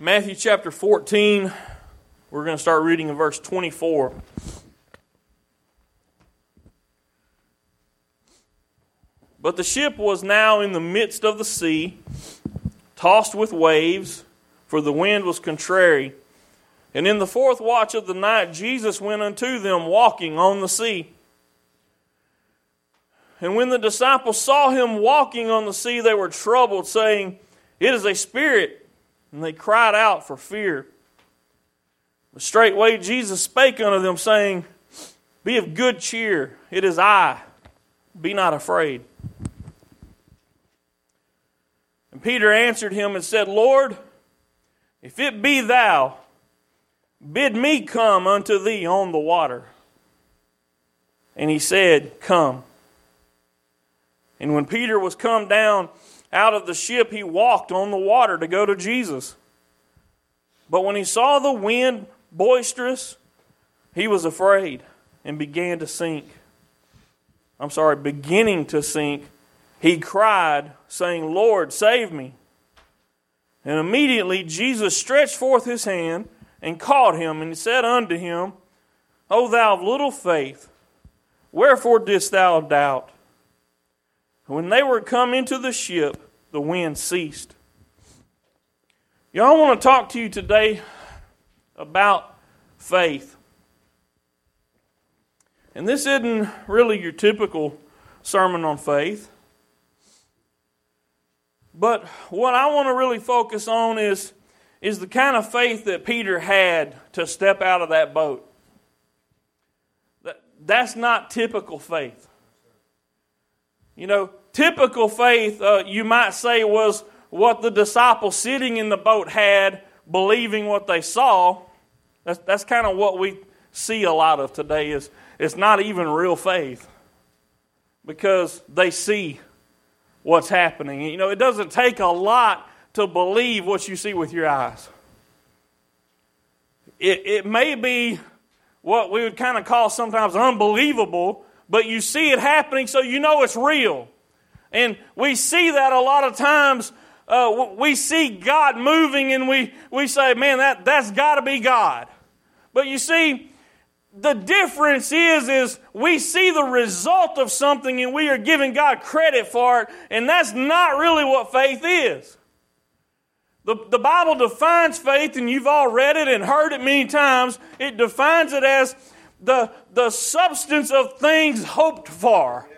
Matthew chapter 14, we're going to start reading in verse 24. But the ship was now in the midst of the sea, tossed with waves, for the wind was contrary. And in the fourth watch of the night, Jesus went unto them walking on the sea. And when the disciples saw him walking on the sea, they were troubled, saying, It is a spirit. And they cried out for fear. But straightway Jesus spake unto them, saying, Be of good cheer, it is I, be not afraid. And Peter answered him and said, Lord, if it be thou, bid me come unto thee on the water. And he said, Come. And when Peter was come down out of the ship, he walked on the water to go to Jesus. But when he saw the wind boisterous, he was afraid and began to sink. I'm sorry, beginning to sink, he cried, saying, Lord, save me. And immediately Jesus stretched forth his hand and caught him and said unto him, O thou of little faith, wherefore didst thou doubt? When they were come into the ship, the wind ceased. Y'all want to talk to you today about faith. And this isn't really your typical sermon on faith. But what I want to really focus on is, is the kind of faith that Peter had to step out of that boat. That, that's not typical faith. You know, typical faith, uh, you might say, was what the disciples sitting in the boat had, believing what they saw. That's, that's kind of what we see a lot of today is it's not even real faith because they see what's happening. You know, it doesn't take a lot to believe what you see with your eyes. It, it may be what we would kind of call sometimes unbelievable but you see it happening, so you know it's real. And we see that a lot of times. Uh, we see God moving, and we, we say, man, that, that's got to be God. But you see, the difference is is we see the result of something and we are giving God credit for it, and that's not really what faith is. The, the Bible defines faith, and you've all read it and heard it many times. It defines it as the, the substance of things hoped for,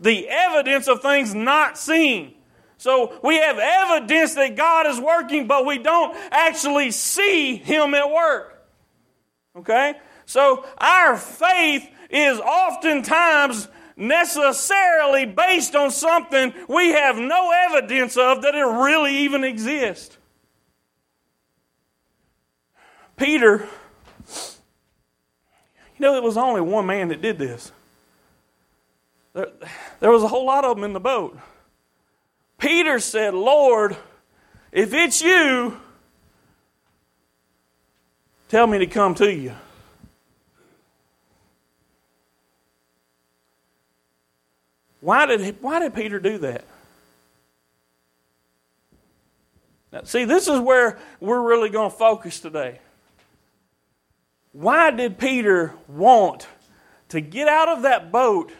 the evidence of things not seen. So we have evidence that God is working, but we don't actually see Him at work. Okay? So our faith is oftentimes necessarily based on something we have no evidence of that it really even exists. Peter you know, it was only one man that did this. There, there was a whole lot of them in the boat. Peter said, Lord, if it's you, tell me to come to you. Why did, why did Peter do that? Now, see, this is where we're really going to focus today. Why did Peter want to get out of that boat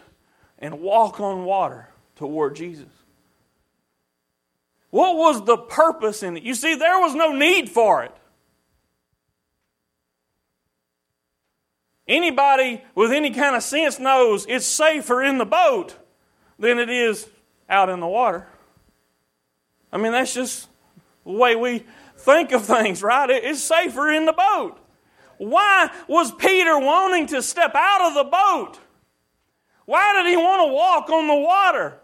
and walk on water toward Jesus? What was the purpose in it? You see, there was no need for it. Anybody with any kind of sense knows it's safer in the boat than it is out in the water. I mean, that's just the way we think of things, right? It's safer in the boat. Why was Peter wanting to step out of the boat? Why did he want to walk on the water?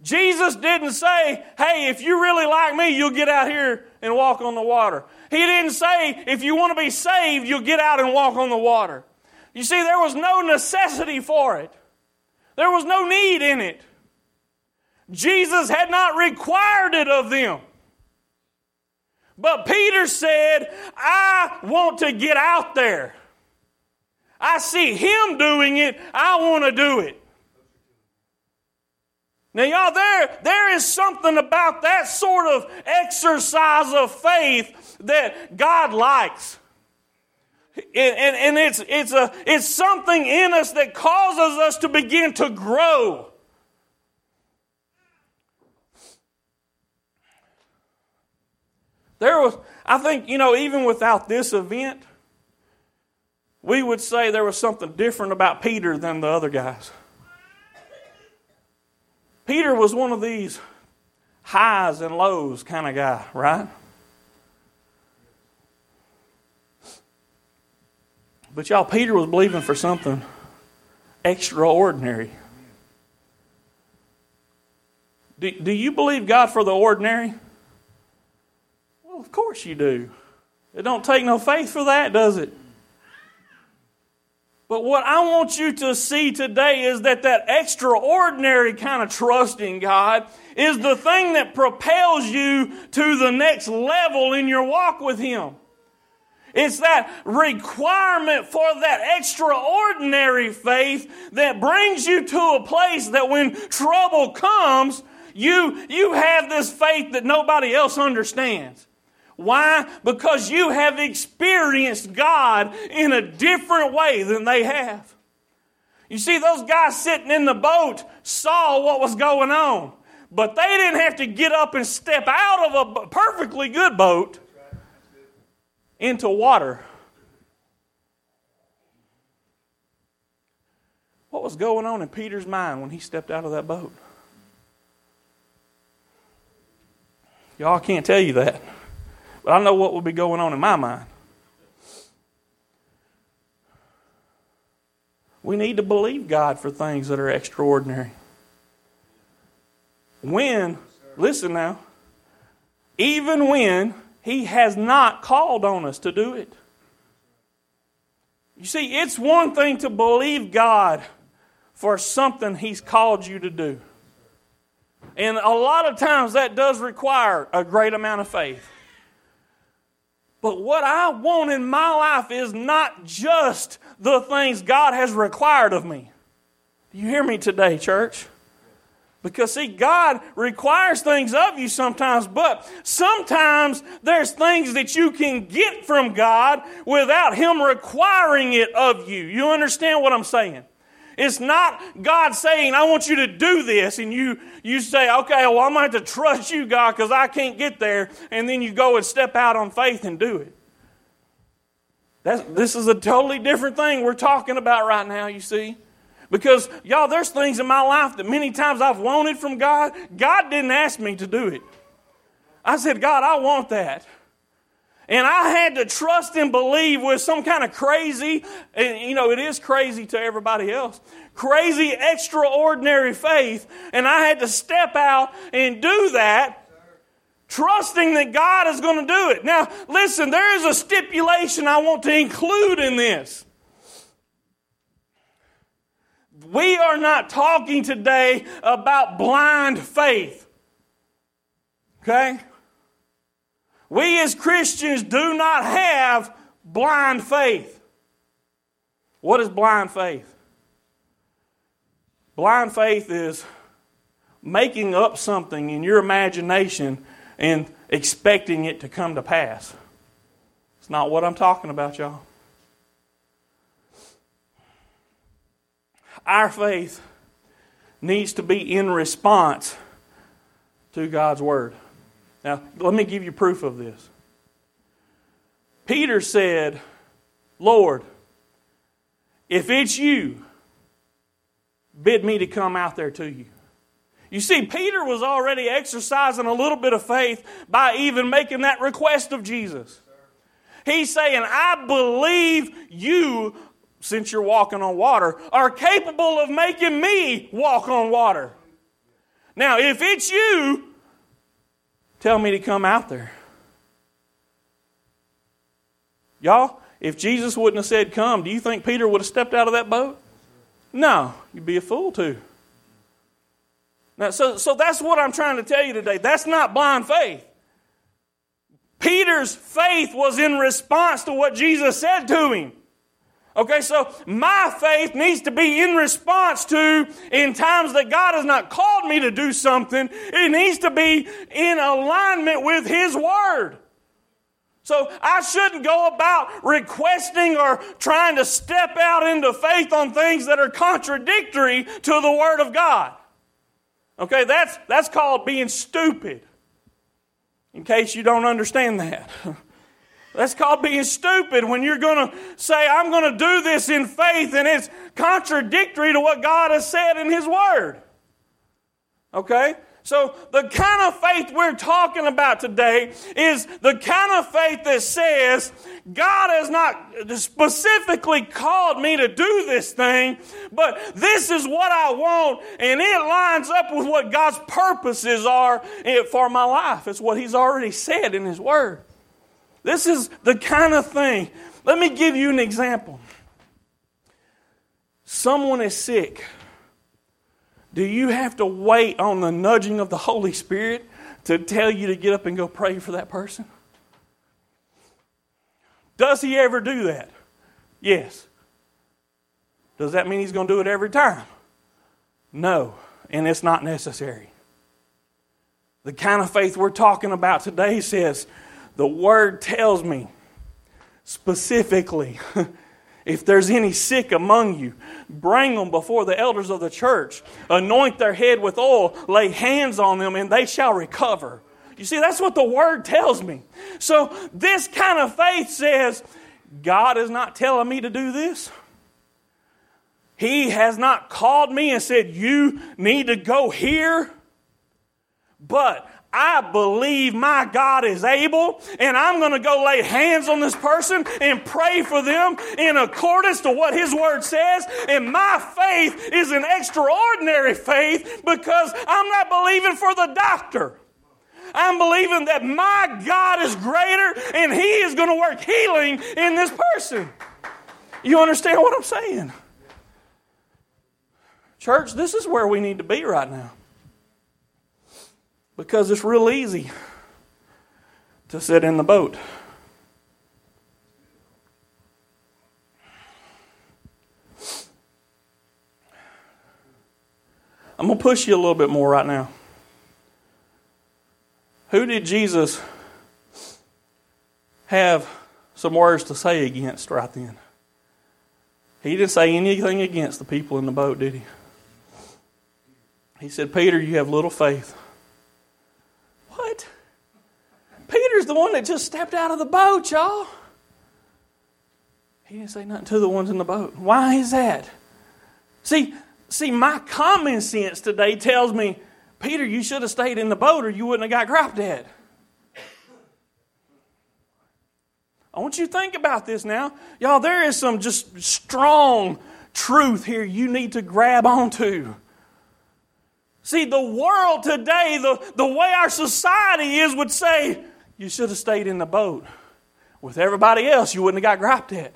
Jesus didn't say, hey, if you really like me, you'll get out here and walk on the water. He didn't say, if you want to be saved, you'll get out and walk on the water. You see, there was no necessity for it, there was no need in it. Jesus had not required it of them. But Peter said, I want to get out there. I see him doing it. I want to do it. Now, y'all, there, there is something about that sort of exercise of faith that God likes. And, and, and it's, it's, a, it's something in us that causes us to begin to grow. There was, I think, you know, even without this event, we would say there was something different about Peter than the other guys. Peter was one of these highs and lows kind of guy, right? But y'all, Peter was believing for something extraordinary. Do, do you believe God for the ordinary? Well, of course you do. It don't take no faith for that, does it? But what I want you to see today is that that extraordinary kind of trust in God is the thing that propels you to the next level in your walk with Him. It's that requirement for that extraordinary faith that brings you to a place that when trouble comes, you, you have this faith that nobody else understands. Why? Because you have experienced God in a different way than they have. You see, those guys sitting in the boat saw what was going on, but they didn't have to get up and step out of a perfectly good boat into water. What was going on in Peter's mind when he stepped out of that boat? Y'all can't tell you that. But I know what would be going on in my mind. We need to believe God for things that are extraordinary. When, listen now, even when he has not called on us to do it. You see, it's one thing to believe God for something He's called you to do. And a lot of times that does require a great amount of faith. But what I want in my life is not just the things God has required of me. Do you hear me today, church? Because, see, God requires things of you sometimes, but sometimes there's things that you can get from God without Him requiring it of you. You understand what I'm saying? It's not God saying, I want you to do this, and you, you say, okay, well, I'm going to have to trust you, God, because I can't get there, and then you go and step out on faith and do it. That's, this is a totally different thing we're talking about right now, you see. Because, y'all, there's things in my life that many times I've wanted from God. God didn't ask me to do it. I said, God, I want that. And I had to trust and believe with some kind of crazy, and you know, it is crazy to everybody else, crazy, extraordinary faith. And I had to step out and do that, trusting that God is going to do it. Now, listen, there is a stipulation I want to include in this. We are not talking today about blind faith. Okay? We as Christians do not have blind faith. What is blind faith? Blind faith is making up something in your imagination and expecting it to come to pass. It's not what I'm talking about, y'all. Our faith needs to be in response to God's Word. Now, let me give you proof of this. Peter said, Lord, if it's you, bid me to come out there to you. You see, Peter was already exercising a little bit of faith by even making that request of Jesus. He's saying, I believe you since you're walking on water, are capable of making me walk on water. Now, if it's you, tell me to come out there. Y'all, if Jesus wouldn't have said come, do you think Peter would have stepped out of that boat? No, you'd be a fool to. Now, so, so that's what I'm trying to tell you today. That's not blind faith. Peter's faith was in response to what Jesus said to him. Okay, so my faith needs to be in response to, in times that God has not called me to do something, it needs to be in alignment with His Word. So I shouldn't go about requesting or trying to step out into faith on things that are contradictory to the Word of God. Okay, that's, that's called being stupid. In case you don't understand that. That's called being stupid when you're going to say, I'm going to do this in faith and it's contradictory to what God has said in His Word. Okay? So, the kind of faith we're talking about today is the kind of faith that says, God has not specifically called me to do this thing, but this is what I want, and it lines up with what God's purposes are eh, for my life. It's what He's already said in His Word. This is the kind of thing. Let me give you an example. Someone is sick. Do you have to wait on the nudging of the Holy Spirit to tell you to get up and go pray for that person? Does he ever do that? Yes. Does that mean he's going to do it every time? No, and it's not necessary. The kind of faith we're talking about today says, the Word tells me specifically if there's any sick among you, bring them before the elders of the church, anoint their head with oil, lay hands on them, and they shall recover. You see, that's what the Word tells me. So, this kind of faith says, God is not telling me to do this. He has not called me and said, You need to go here. But I believe my God is able, and I'm going to go lay hands on this person and pray for them in accordance to what His Word says. And my faith is an extraordinary faith because I'm not believing for the doctor. I'm believing that my God is greater and He is going to work healing in this person. You understand what I'm saying? Church, this is where we need to be right now. Because it's real easy to sit in the boat. I'm going to push you a little bit more right now. Who did Jesus have some words to say against right then? He didn't say anything against the people in the boat, did he? He said, Peter, you have little faith. The one that just stepped out of the boat, y'all. He didn't say nothing to the ones in the boat. Why is that? See, see, my common sense today tells me, Peter, you should have stayed in the boat or you wouldn't have got dropped dead. I want you to think about this now. Y'all, there is some just strong truth here you need to grab onto. See, the world today, the, the way our society is, would say, you should have stayed in the boat. With everybody else, you wouldn't have got dropped at.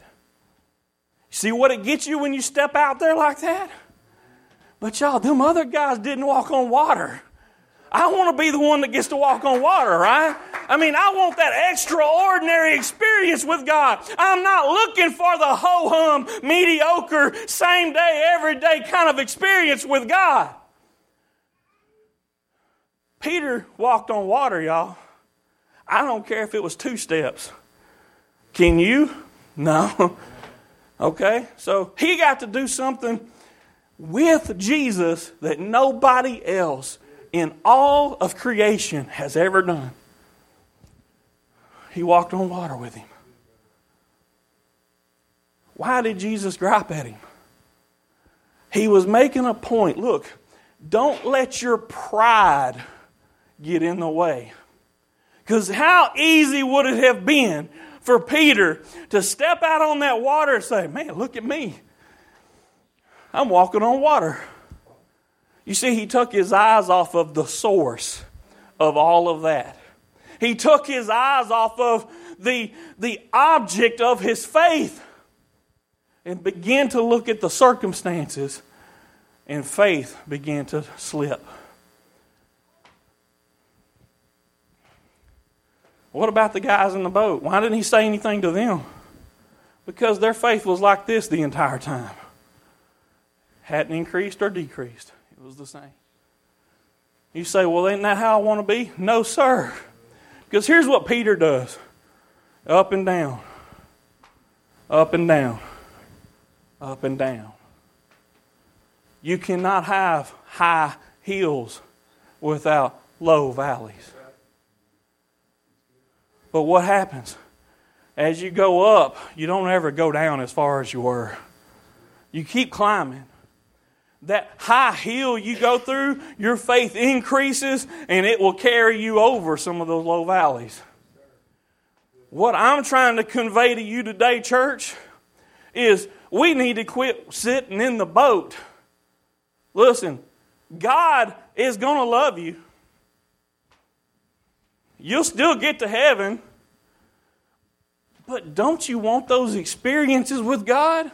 See what it gets you when you step out there like that? But y'all, them other guys didn't walk on water. I want to be the one that gets to walk on water, right? I mean, I want that extraordinary experience with God. I'm not looking for the ho hum, mediocre, same day, every day kind of experience with God. Peter walked on water, y'all. I don't care if it was two steps. Can you? No. okay? So he got to do something with Jesus that nobody else in all of creation has ever done. He walked on water with him. Why did Jesus gripe at him? He was making a point. Look, don't let your pride get in the way. Because how easy would it have been for Peter to step out on that water and say, Man, look at me. I'm walking on water. You see, he took his eyes off of the source of all of that. He took his eyes off of the, the object of his faith and began to look at the circumstances, and faith began to slip. What about the guys in the boat? Why didn't he say anything to them? Because their faith was like this the entire time. Hadn't increased or decreased. It was the same. You say, well, ain't that how I want to be? No, sir. Because here's what Peter does up and down, up and down, up and down. You cannot have high hills without low valleys. But what happens? As you go up, you don't ever go down as far as you were. You keep climbing. That high hill you go through, your faith increases and it will carry you over some of those low valleys. What I'm trying to convey to you today, church, is we need to quit sitting in the boat. Listen, God is going to love you. You'll still get to heaven. But don't you want those experiences with God?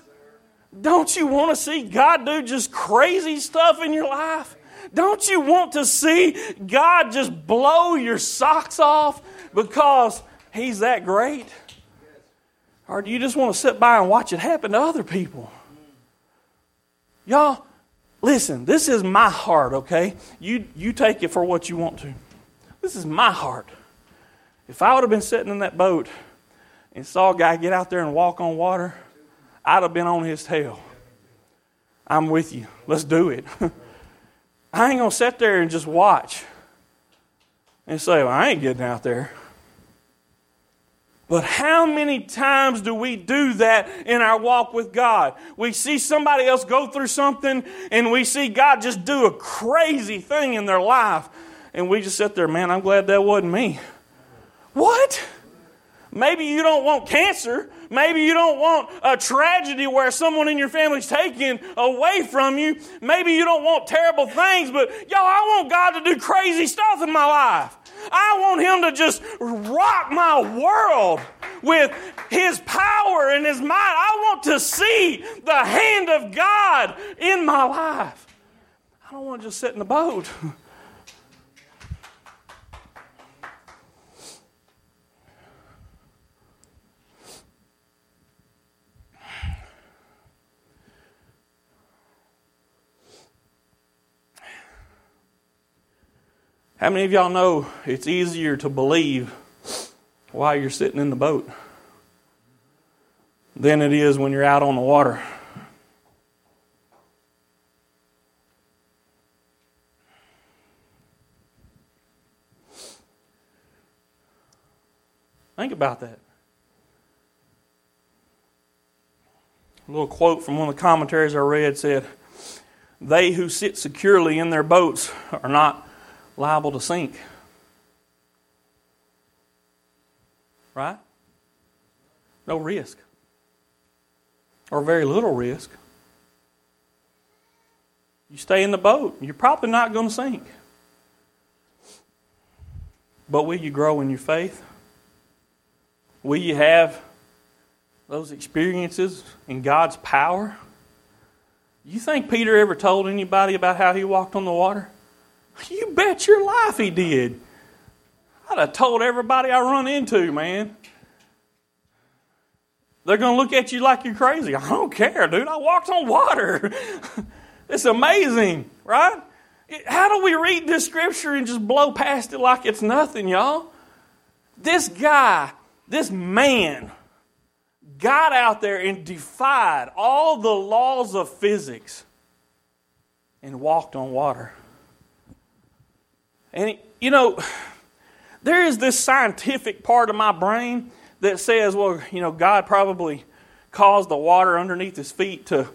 Don't you want to see God do just crazy stuff in your life? Don't you want to see God just blow your socks off because He's that great? Or do you just want to sit by and watch it happen to other people? Y'all, listen, this is my heart, okay? You, you take it for what you want to. This is my heart. If I would have been sitting in that boat and saw a guy get out there and walk on water, I'd have been on his tail. I'm with you. Let's do it. I ain't going to sit there and just watch and say, well, I ain't getting out there. But how many times do we do that in our walk with God? We see somebody else go through something and we see God just do a crazy thing in their life. And we just sit there, man, I'm glad that wasn't me. What? Maybe you don't want cancer. Maybe you don't want a tragedy where someone in your family's taken away from you. Maybe you don't want terrible things, but yo, I want God to do crazy stuff in my life. I want Him to just rock my world with His power and His might. I want to see the hand of God in my life. I don't want to just sit in the boat. How many of y'all know it's easier to believe while you're sitting in the boat than it is when you're out on the water? Think about that. A little quote from one of the commentaries I read said, They who sit securely in their boats are not liable to sink. Right? No risk. Or very little risk. You stay in the boat, you're probably not going to sink. But will you grow in your faith? Will you have those experiences in God's power? You think Peter ever told anybody about how he walked on the water? You bet your life he did. I'd have told everybody I run into, man. They're going to look at you like you're crazy. I don't care, dude. I walked on water. it's amazing, right? How do we read this scripture and just blow past it like it's nothing, y'all? This guy, this man, got out there and defied all the laws of physics and walked on water. And, you know, there is this scientific part of my brain that says, well, you know, God probably caused the water underneath his feet to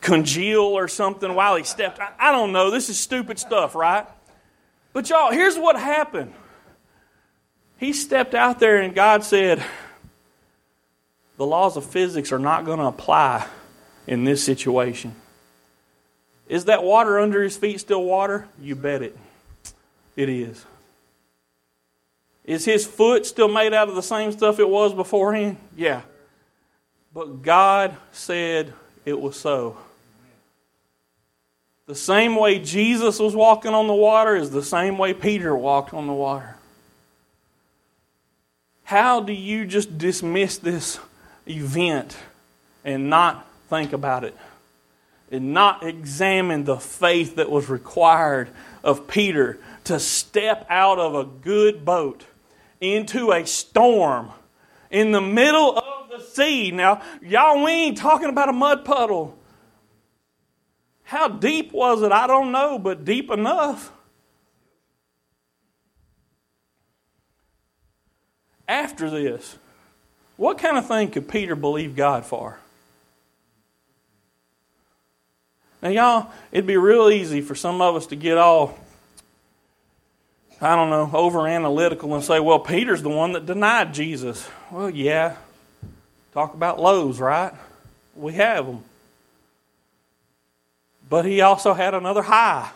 congeal or something while he stepped. I, I don't know. This is stupid stuff, right? But, y'all, here's what happened. He stepped out there and God said, the laws of physics are not going to apply in this situation. Is that water under his feet still water? You bet it. It is. Is his foot still made out of the same stuff it was beforehand? Yeah. But God said it was so. The same way Jesus was walking on the water is the same way Peter walked on the water. How do you just dismiss this event and not think about it and not examine the faith that was required of Peter to step out of a good boat into a storm in the middle of the sea. Now, y'all, we ain't talking about a mud puddle. How deep was it? I don't know, but deep enough. After this, what kind of thing could Peter believe God for? Now, y'all, it'd be real easy for some of us to get all, I don't know, over analytical and say, well, Peter's the one that denied Jesus. Well, yeah. Talk about lows, right? We have them. But he also had another high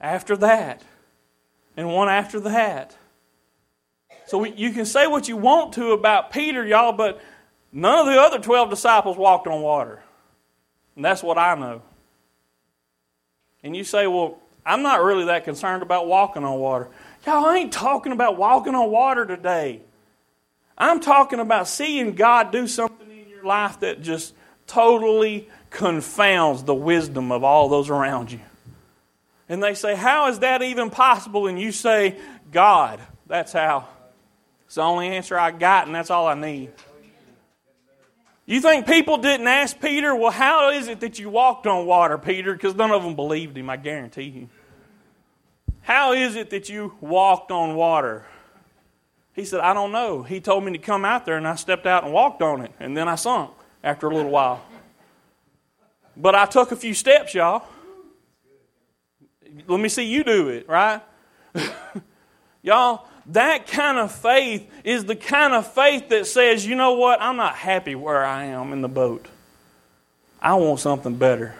after that, and one after that. So we, you can say what you want to about Peter, y'all, but none of the other 12 disciples walked on water. And that's what I know. And you say, well, I'm not really that concerned about walking on water. Y'all, I ain't talking about walking on water today. I'm talking about seeing God do something in your life that just totally confounds the wisdom of all those around you. And they say, How is that even possible? And you say, God. That's how. It's the only answer I got, and that's all I need. You think people didn't ask Peter, well, how is it that you walked on water, Peter? Because none of them believed him, I guarantee you. How is it that you walked on water? He said, I don't know. He told me to come out there, and I stepped out and walked on it, and then I sunk after a little while. But I took a few steps, y'all. Let me see you do it, right? y'all, that kind of faith is the kind of faith that says, you know what, I'm not happy where I am in the boat. I want something better.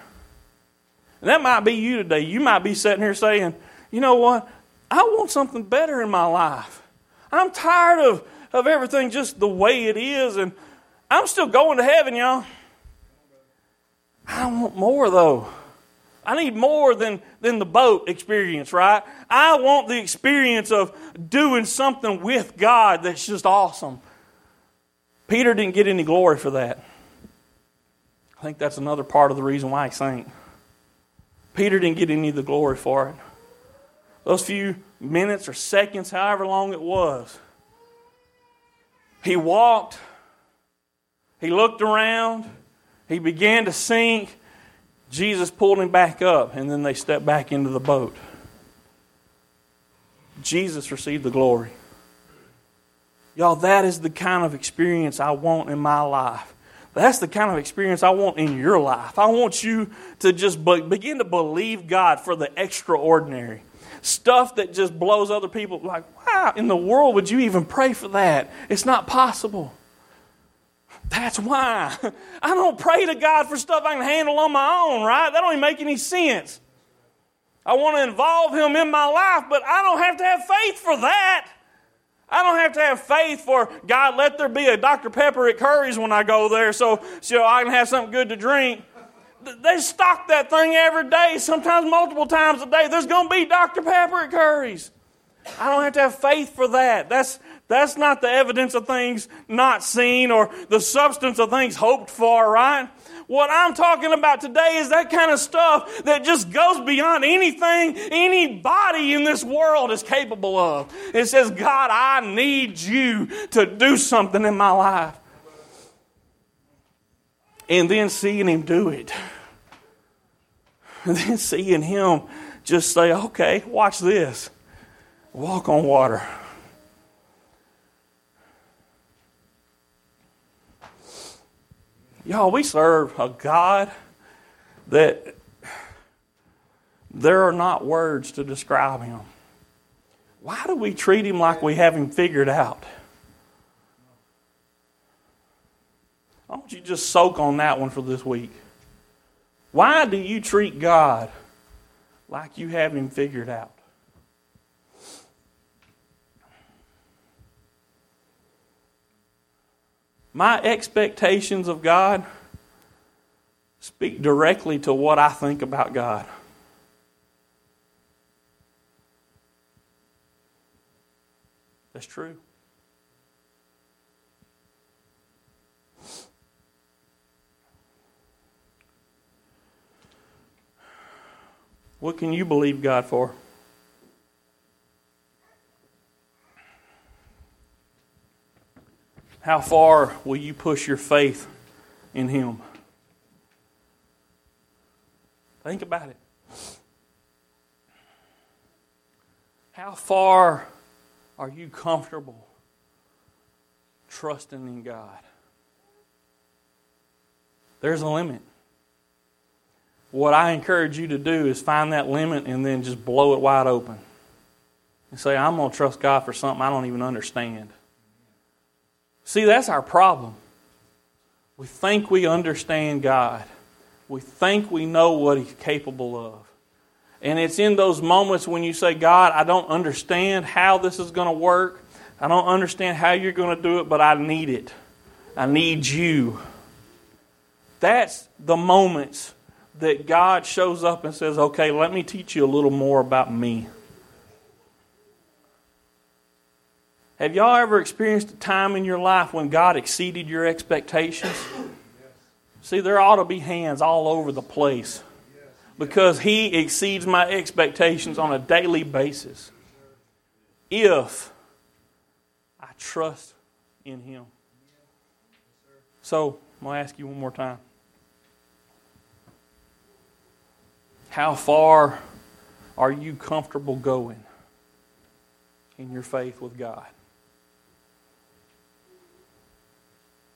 And that might be you today. You might be sitting here saying, you know what, I want something better in my life. I'm tired of, of everything just the way it is, and I'm still going to heaven, y'all. I want more, though. I need more than, than the boat experience, right? I want the experience of doing something with God that's just awesome. Peter didn't get any glory for that. I think that's another part of the reason why he sank. Peter didn't get any of the glory for it. Those few minutes or seconds, however long it was, he walked, he looked around, he began to sink, Jesus pulled him back up, and then they stepped back into the boat. Jesus received the glory. Y'all, that is the kind of experience I want in my life. That's the kind of experience I want in your life. I want you to just begin to believe God for the extraordinary. Stuff that just blows other people like, wow, in the world would you even pray for that? It's not possible. That's why. I don't pray to God for stuff I can handle on my own, right? That don't even make any sense. I want to involve Him in my life, but I don't have to have faith for that. I don't have to have faith for God, let there be a Dr. Pepper at Curry's when I go there so, so I can have something good to drink. They stock that thing every day, sometimes multiple times a day. There's going to be Dr. Pepper at Curry's. I don't have to have faith for that. That's, that's not the evidence of things not seen or the substance of things hoped for, right? What I'm talking about today is that kind of stuff that just goes beyond anything anybody in this world is capable of. It says, God, I need you to do something in my life. And then seeing Him do it. And then seeing Him just say, okay, watch this. Walk on water. Y'all, we serve a God that there are not words to describe him. Why do we treat him like we have him figured out? Want you just soak on that one for this week. Why do you treat God like you have him figured out? My expectations of God speak directly to what I think about God. That's true. What can you believe God for? How far will you push your faith in Him? Think about it. How far are you comfortable trusting in God? There's a limit. What I encourage you to do is find that limit and then just blow it wide open. And say, I'm going to trust God for something I don't even understand. See, that's our problem. We think we understand God. We think we know what He's capable of. And it's in those moments when you say, God, I don't understand how this is going to work. I don't understand how you're going to do it, but I need it. I need you. That's the moments that God shows up and says, okay, let me teach you a little more about me. Have y'all ever experienced a time in your life when God exceeded your expectations? See, there ought to be hands all over the place because He exceeds my expectations on a daily basis. If I trust in Him. So, I'm going to ask you one more time. How far are you comfortable going in your faith with God?